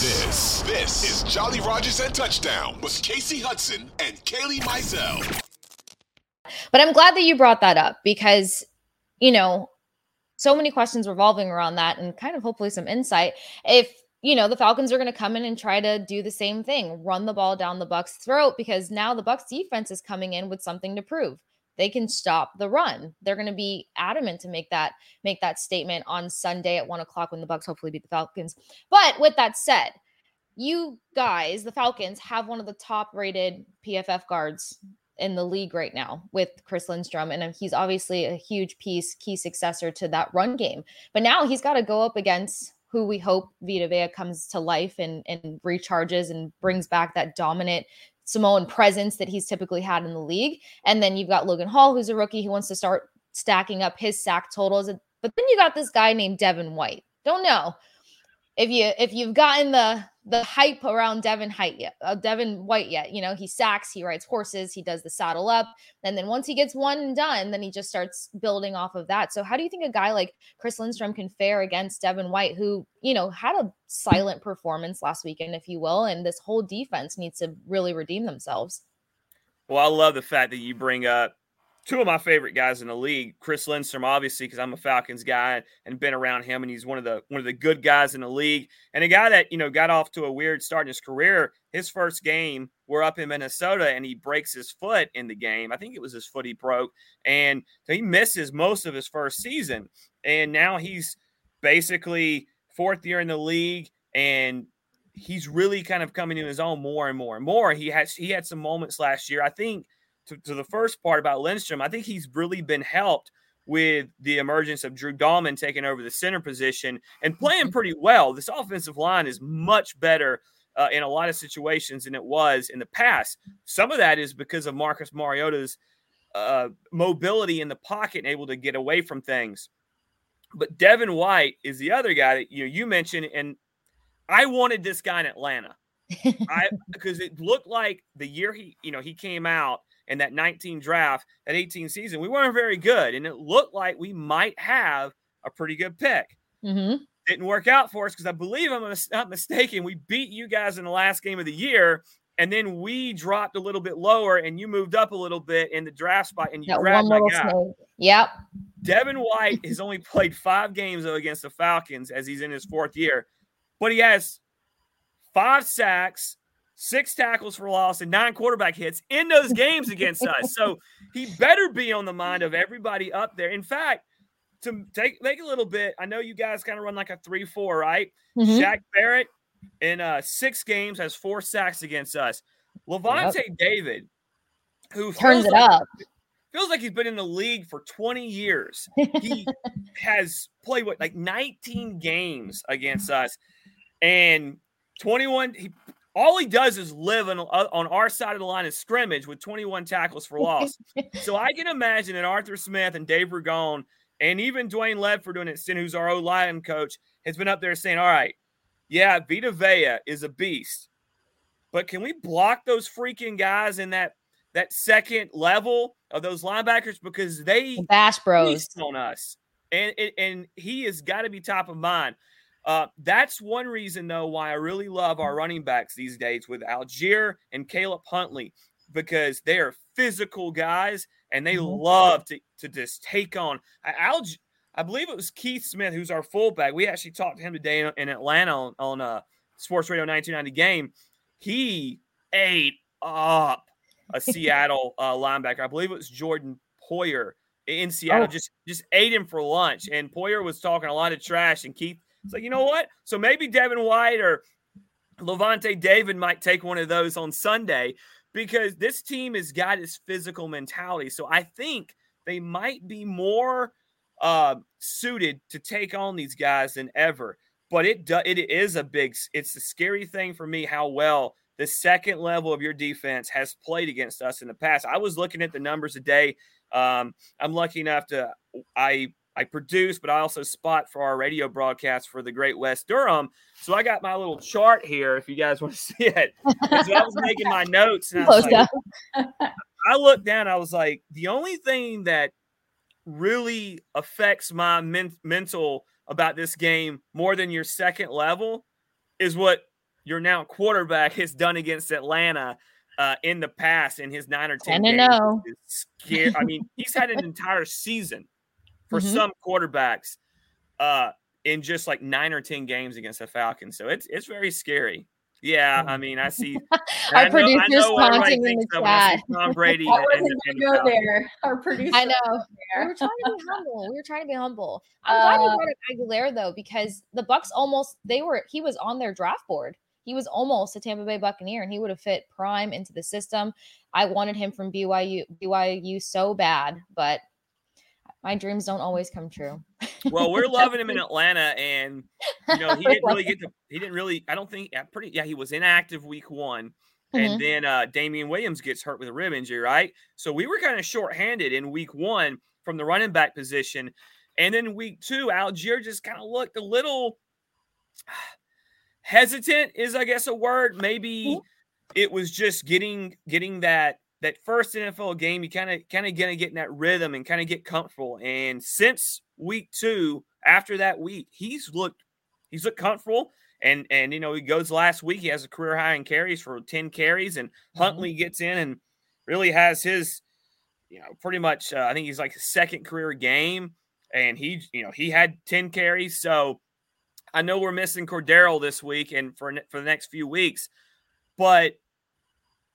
This, this, is Jolly Rogers and Touchdown with Kasey Hudson and Kailey Mizell. But I'm glad that you brought that up because, you know, so many questions revolving around that and kind of hopefully some insight. If you know the Falcons are going to come in and try to do the same thing, run the ball down the Bucs' throat because now the Bucs defense is coming in with something to prove they can stop the run. They're going to be adamant to make that make that statement on Sunday at one o'clock when the Bucs hopefully beat the Falcons. But with that said, you guys, the Falcons, have one of the top rated PFF guards in the league right now with Chris Lindstrom. And he's obviously a huge piece, key successor to that run game. But now he's got to go up against who we hope Vita Vea comes to life and, and recharges and brings back that dominant Samoan presence that he's typically had in the league. And then you've got Logan Hall, who's a rookie who wants to start stacking up his sack totals. But then you got this guy named Devin White. Don't know if you if you've gotten the the hype around Devin Height yet, uh, Devin White yet. You know, he sacks, he rides horses, he does the saddle up, and then once he gets one done, then he just starts building off of that. So, how do you think a guy like Chris Lindstrom can fare against Devin White, who you know had a silent performance last weekend, if you will, and this whole defense needs to really redeem themselves? Well, I love the fact that you bring up two of my favorite guys in the league, Chris Lindstrom, obviously, because I'm a Falcons guy and been around him, and he's one of the one of the good guys in the league, and a guy that you know got off to a weird start in his career. His first game, we're up in Minnesota, and he breaks his foot in the game. I think it was his foot he broke, and so he misses most of his first season, and now he's basically fourth year in the league, and he's really kind of coming to his own more and more and more. He has he had some moments last year, I think to, to the first part about Lindstrom, I think he's really been helped with the emergence of Drew Dalman taking over the center position and playing mm-hmm. pretty well. This offensive line is much better uh, in a lot of situations than it was in the past. Some of that is because of Marcus Mariota's uh, mobility in the pocket and able to get away from things. But Devin White is the other guy that you know, you mentioned, and I wanted this guy in Atlanta. I because it looked like the year he you know he came out in that 19 draft, that 18 season, we weren't very good. And it looked like we might have a pretty good pick. Mm-hmm. Didn't work out for us because I believe I'm not mistaken. We beat you guys in the last game of the year. And then we dropped a little bit lower and you moved up a little bit in the draft spot and you that grabbed my guy. Snake. Yep. Devin White has only played five games against the Falcons as he's in his fourth year, but he has five sacks, six tackles for loss, and nine quarterback hits in those games against us. So he better be on the mind of everybody up there. In fact, to take make a little bit, I know you guys kind of run like a three-four, right? Mm-hmm. Shaq Barrett in uh, six games has four sacks against us. Lavonte yep. David, who turns it like, up. Feels like he's been in the league for 20 years. He has played what like 19 games against us. And 21 he all he does is live on, uh, on our side of the line of scrimmage with 21 tackles for loss. so I can imagine that Arthur Smith and Dave Ragone and even Dwayne Ledford doing it, who's our O line coach, has been up there saying, All right, yeah, Vita Vea is a beast, but can we block those freaking guys in that that second level of those linebackers because they the Bash Bros on us, and and he has got to be top of mind. Uh, that's one reason, though, why I really love our running backs these days with Allgeier and Caleb Huntley because they are physical guys and they mm-hmm. love to, to just take on. Alg- I believe it was Keith Smith, who's our fullback. We actually talked to him today in, in Atlanta on, on uh, Sports Radio 1990 game. He ate up a Seattle uh, linebacker. I believe it was Jordan Poyer in Seattle. Oh. Just just ate him for lunch. And Poyer was talking a lot of trash, and Keith It's like, you know what? So maybe Devin White or Lavonte David might take one of those on Sunday because this team has got its physical mentality. So I think they might be more uh, suited to take on these guys than ever. But it do, it is a big. It's a scary thing for me how well the second level of your defense has played against us in the past. I was looking at the numbers today. Um, I'm lucky enough to I I produce, but I also spot for our radio broadcast for the Great West Durham. So I got my little chart here if you guys want to see it. so I was making my notes and I was like, I looked down, I was like, the only thing that really affects my men- mental about this game more than your second level is what your now quarterback has done against Atlanta uh, in the past in his nine or ten. games. know. I mean, he's had an entire season for mm-hmm. some quarterbacks uh, in just like nine or ten games against the Falcons. So it's it's very scary. Yeah, I mean, I see. Our producer's taunting in the chat. Tom Brady. I wasn't and, go there. Our producer. I know. We were trying to be humble. We were trying to be humble. I'm uh, glad you uh brought up Allgeier though, because the Bucs almost they were he was on their draft board. He was almost a Tampa Bay Buccaneer, and he would have fit prime into the system. I wanted him from BYU BYU so bad, but my dreams don't always come true. well, we're loving him in Atlanta, and you know he didn't really get to. He didn't really. I don't think. Yeah, pretty. Yeah, he was inactive week one, mm-hmm. and then uh, Damien Williams gets hurt with a rib injury, right? So we were kind of shorthanded in week one from the running back position, and then week two, Allgeier just kind of looked a little hesitant. Is I guess a word. Maybe mm-hmm. it was just getting getting that that first NFL game, you kind of kind of gonna get in that rhythm and kind of get comfortable. And since week two, after that week, he's looked he's looked comfortable. And and you know he goes last week, he has a career high in carries for ten carries, and mm-hmm. Huntley gets in and really has his you know pretty much uh, I think he's like his second career game, and he you know he had ten carries. So I know we're missing Cordarrelle this week and for for the next few weeks, but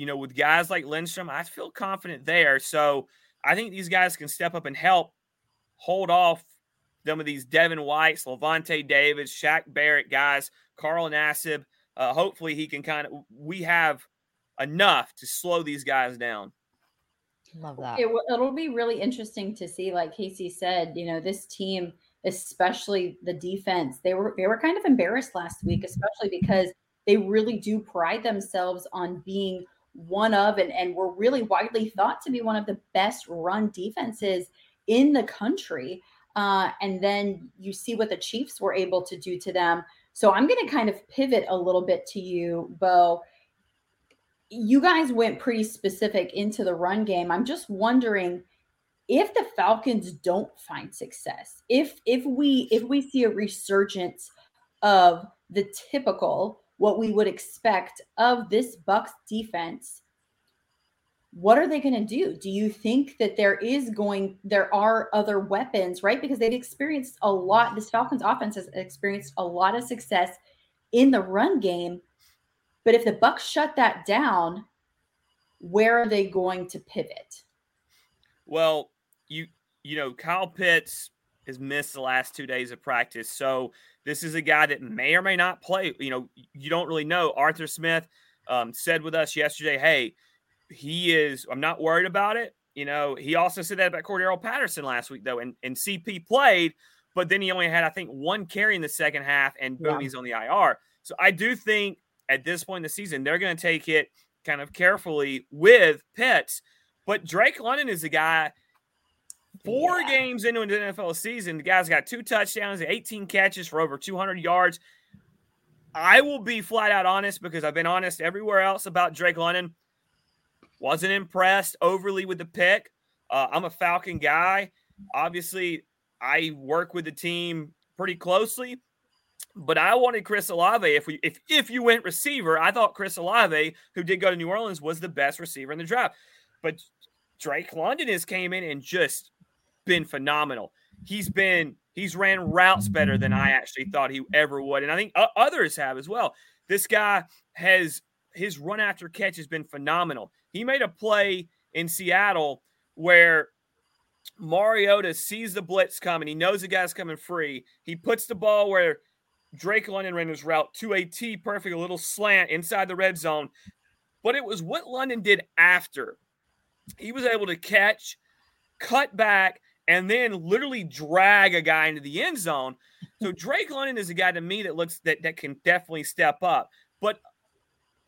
you know, with guys like Lindstrom, I feel confident there. So I think these guys can step up and help hold off some of these Devin Whites, Lavonte Davis, Shaq Barrett guys, Carl Nassib. Uh, hopefully he can kind of, we have enough to slow these guys down. Love that. It, it'll be really interesting to see, like Kasey said, you know, this team, especially the defense, they were they were kind of embarrassed last week, especially because they really do pride themselves on being one of and, and were really widely thought to be one of the best run defenses in the country. Uh, and then you see what the Chiefs were able to do to them. So I'm going to kind of pivot a little bit to you, Beau. You guys went pretty specific into the run game. I'm just wondering if the Falcons don't find success, if if we if we see a resurgence of the typical what we would expect of this Bucs defense, what are they going to do? Do you think that there is going there are other weapons, right? Because they've experienced a lot this Falcons offense has experienced a lot of success in the run game. But if the Bucs shut that down, where are they going to pivot? Well, you you know, Kyle Pitts has missed the last 2 days of practice. So this is a guy that may or may not play. You know, you don't really know. Arthur Smith um, said with us yesterday, hey, he is, I'm not worried about it. You know, he also said that about Cordarrelle Patterson last week, though, and, and CP played, but then he only had, I think, one carry in the second half, and boom, yeah. he's on the IR. So I do think at this point in the season, they're going to take it kind of carefully with Pitts. But Drake London is a guy Four yeah. games into an NFL season, the guy's got two touchdowns, 18 catches for over 200 yards. I will be flat out honest because I've been honest everywhere else about Drake London. Wasn't impressed overly with the pick. Uh, I'm a Falcon guy. Obviously, I work with the team pretty closely, but I wanted Chris Olave. If we if if you went receiver, I thought Chris Olave, who did go to New Orleans, was the best receiver in the draft. But Drake London has came in and just been phenomenal. He's been he's ran routes better than I actually thought he ever would, and I think others have as well. This guy has his run after catch has been phenomenal. He made a play in Seattle where Mariota sees the blitz coming. He knows the guy's coming free. He puts the ball where Drake London ran his route to a T perfect, a little slant inside the red zone. But it was what London did after. He was able to catch, cut back, and then literally drag a guy into the end zone. So Drake London is a guy to me that looks that that can definitely step up. But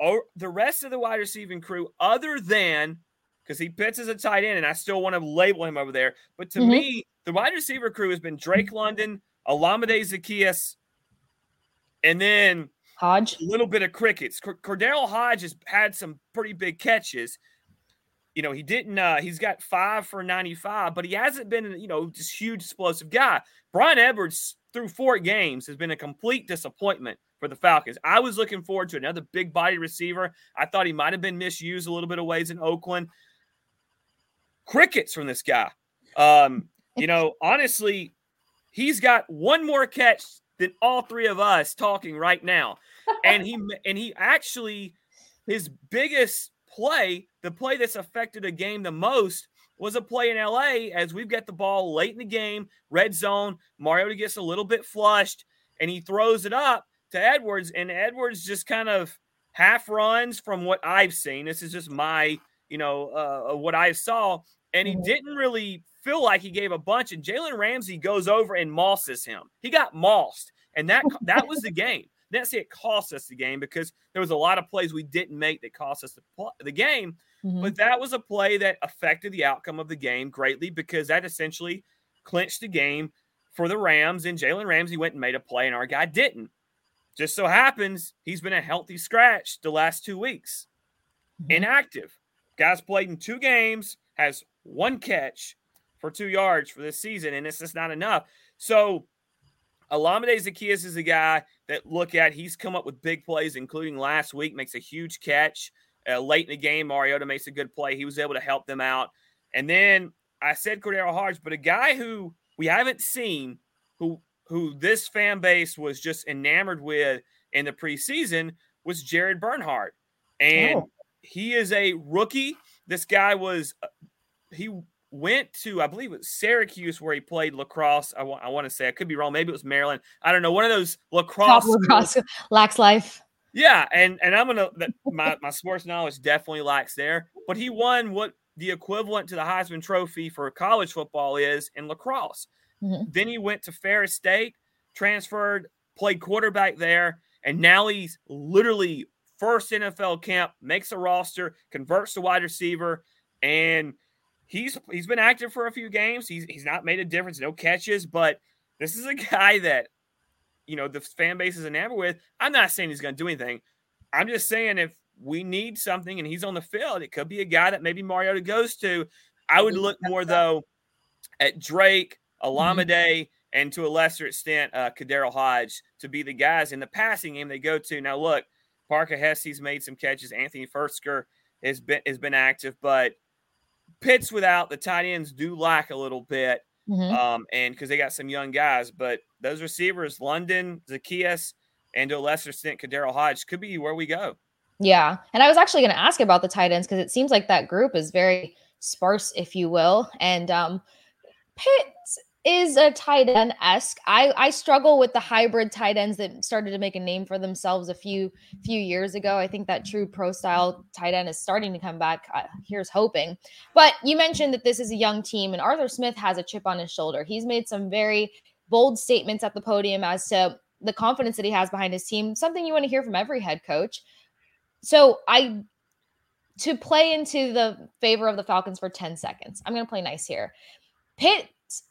oh, the rest of the wide receiving crew, other than because he Pitts as a tight end, and I still want to label him over there. But to mm-hmm. me, the wide receiver crew has been Drake London, Olamide Zaccheaus, and then Hodge. A little bit of crickets. Cordero Hodge has had some pretty big catches. You know, he didn't, uh, he's got five for 95, but he hasn't been, you know, this huge explosive guy. Bryan Edwards, through four games, has been a complete disappointment for the Falcons. I was looking forward to another big body receiver. I thought he might have been misused a little bit of ways in Oakland. Crickets from this guy. Um, you know, honestly, he's got one more catch than all three of us talking right now. And he and he actually his biggest play, the play that's affected a game the most was a play in LA as we've got the ball late in the game, red zone. Mariota gets a little bit flushed and he throws it up to Edwards, and Edwards just kind of half runs from what I've seen. This is just my, you know, uh, what I saw, and he mm-hmm. didn't really feel like he gave a bunch. And Jalen Ramsey goes over and mosses him. He got mossed, and that that was the game. Didn't say it cost us the game because there was a lot of plays we didn't make that cost us the, the game. Mm-hmm. But that was a play that affected the outcome of the game greatly because that essentially clinched the game for the Rams. And Jalen Ramsey went and made a play, and our guy didn't. Just so happens he's been a healthy scratch the last two weeks. Mm-hmm. Inactive. Guy's played in two games, has one catch, for two yards for this season, and it's just not enough. So Olamide Zaccheaus is a guy that look at. He's come up with big plays, including last week, makes a huge catch. Uh, late in the game, Mariota makes a good play. He was able to help them out. And then I said Cordero Hodge, but a guy who we haven't seen, who who this fan base was just enamored with in the preseason, was Jared Bernhardt. And oh. he is a rookie. This guy was uh, he went to, I believe it was Syracuse where he played lacrosse. I, I want to say, I could be wrong. Maybe it was Maryland. I don't know. One of those lacrosse. Top lacrosse lacks life. Yeah. And, and I'm going to, my, my sports knowledge definitely lacks there. But he won what the equivalent to the Heisman Trophy for college football is in lacrosse. Mm-hmm. Then he went to Ferris State, transferred, played quarterback there. And now he's literally first NFL camp, makes a roster, converts to wide receiver, and he's he's been active for a few games. He's he's not made a difference, no catches, but this is a guy that you know the fan base is enamored with. I'm not saying he's going to do anything. I'm just saying if we need something and he's on the field, it could be a guy that maybe Mariota goes to. I would look more though at Drake, Olamide, mm-hmm. and to a lesser extent, uh, Cordero Hodge to be the guys in the passing game they go to. Now, look, Parker Hesse's made some catches. Anthony Firkser has been has been active, but Pitts without the tight ends do lack a little bit, mm-hmm. um, and because they got some young guys, but those receivers, London, Zaccheaus, and to a lesser extent, Cordero Hodge, could be where we go. Yeah, and I was actually going to ask about the tight ends because it seems like that group is very sparse, if you will, and um, Pitts is a tight end esque. I I struggle with the hybrid tight ends that started to make a name for themselves a few few years ago. I think that true pro style tight end is starting to come back. Uh, here's hoping. But you mentioned that this is a young team, and Arthur Smith has a chip on his shoulder. He's made some very bold statements at the podium as to the confidence that he has behind his team. Something you want to hear from every head coach. So I to play into the favor of the Falcons for 10 seconds. I'm going to play nice here. Pitt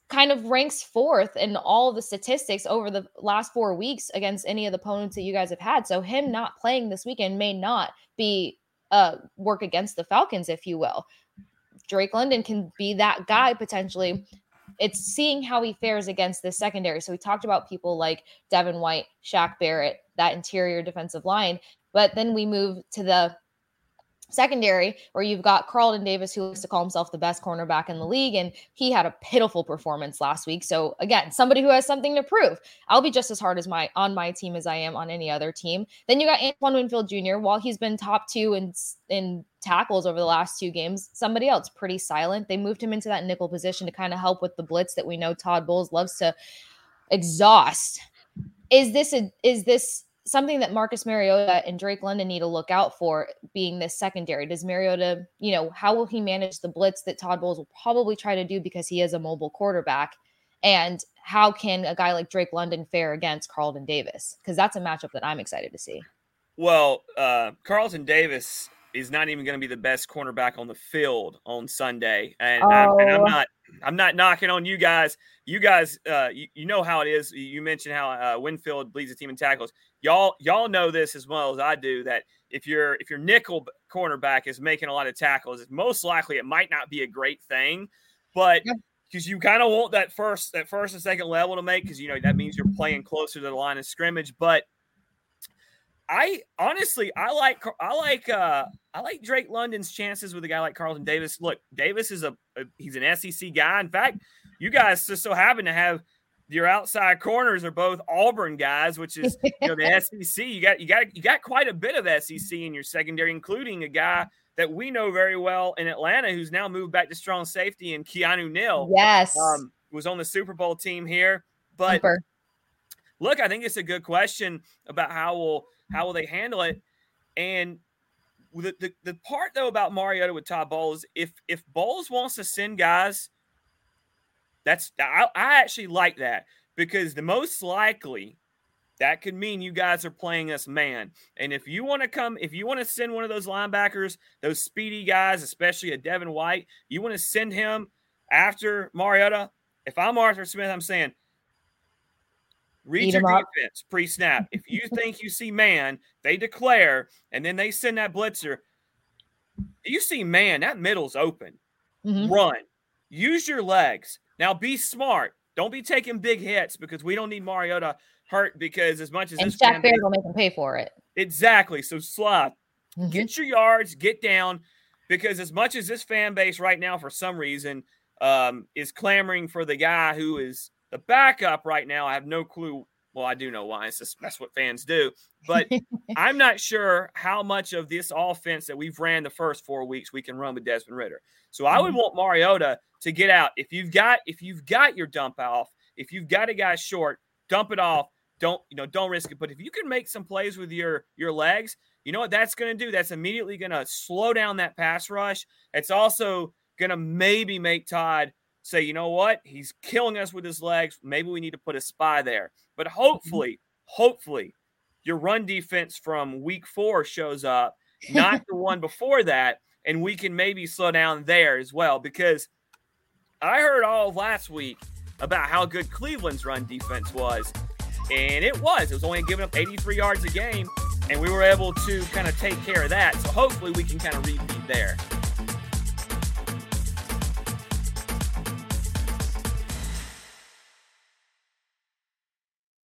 kind of ranks fourth in all the statistics over the last four weeks against any of the opponents that you guys have had. So him not playing this weekend may not be uh work against the Falcons, if you will. Drake London can be that guy potentially. It's seeing how he fares against the secondary. So we talked about people like Devin White, Shaq Barrett, that interior defensive line. But then we move to the secondary where you've got Carlton Davis, who likes to call himself the best cornerback in the league, and he had a pitiful performance last week. So again, somebody who has something to prove. I'll be just as hard as my on my team as I am on any other team. Then you got Antoine Winfield Jr. While he's been top two in in tackles over the last two games, somebody else pretty silent. They moved him into that nickel position to kind of help with the blitz that we know Todd Bowles loves to exhaust is this a is this something that Marcus Mariota and Drake London need to look out for being this secondary? Does Mariota, you know, how will he manage the blitz that Todd Bowles will probably try to do because he is a mobile quarterback? And how can a guy like Drake London fare against Carlton Davis? Because that's a matchup that I'm excited to see. Well, uh, Carlton Davis is not even going to be the best cornerback on the field on Sunday, and, oh. I'm, and I'm, oh. not. I'm not knocking on you guys. You guys, uh, you, you, know how it is. You mentioned how uh, Winfield leads the team in tackles. Y'all, y'all know this as well as I do. That if your if your nickel cornerback is making a lot of tackles, it's most likely it might not be a great thing, but. Because you kind of want that first, that first and second level to make, because you know that means you're playing closer to the line of scrimmage. But I honestly, I like, I like, uh, I like Drake London's chances with a guy like Carlton Davis. Look, Davis is a, a he's an SEC guy. In fact, you guys just so happen to have your outside corners are both Auburn guys, which is you know the SEC. You got you got you got quite a bit of SEC in your secondary, including a guy that we know very well in Atlanta, who's now moved back to strong safety, and Keanu Neal. Yes, um, was on the Super Bowl team here. But Super. look, I think it's a good question about how we'll how will they handle it? And the, the, the part though about Mariota with Todd Bowles, if if Bowles wants to send guys, that's I, I actually like that because the most likely that could mean you guys are playing us man. And if you want to come, if you want to send one of those linebackers, those speedy guys, especially a Devin White, you want to send him after Mariota. If I'm Arthur Smith, I'm saying Read your defense pre snap. If you think you see man, they declare, and then they send that blitzer. You see man, that middle's open. Mm-hmm. Run. Use your legs. Now be smart. Don't be taking big hits because we don't need Mariota hurt because as much as and this Shaq Barrett will make him pay for it. Exactly. So slide. Mm-hmm. Get your yards, get down, because as much as this fan base right now, for some reason, um, is clamoring for the guy who is the backup right now, I have no clue. Well, I do know why. It's just that's what fans do. But I'm not sure how much of this offense that we've ran the first four weeks we can run with Desmond Ridder. So I would mm-hmm. want Mariota to get out. If you've got if you've got your dump off, if you've got a guy short, dump it off. Don't you know? Don't risk it. But if you can make some plays with your your legs, you know what that's going to do? That's immediately going to slow down that pass rush. It's also going to maybe make Todd say, you know what, he's killing us with his legs. Maybe we need to put a spy there. But mm-hmm. hopefully, hopefully, your run defense from week four shows up, not the one before that, and we can maybe slow down there as well. Because I heard all of last week about how good Cleveland's run defense was, and it was. It was only giving up 83 yards a game, and we were able to kind of take care of that. So hopefully, we can kind of repeat there.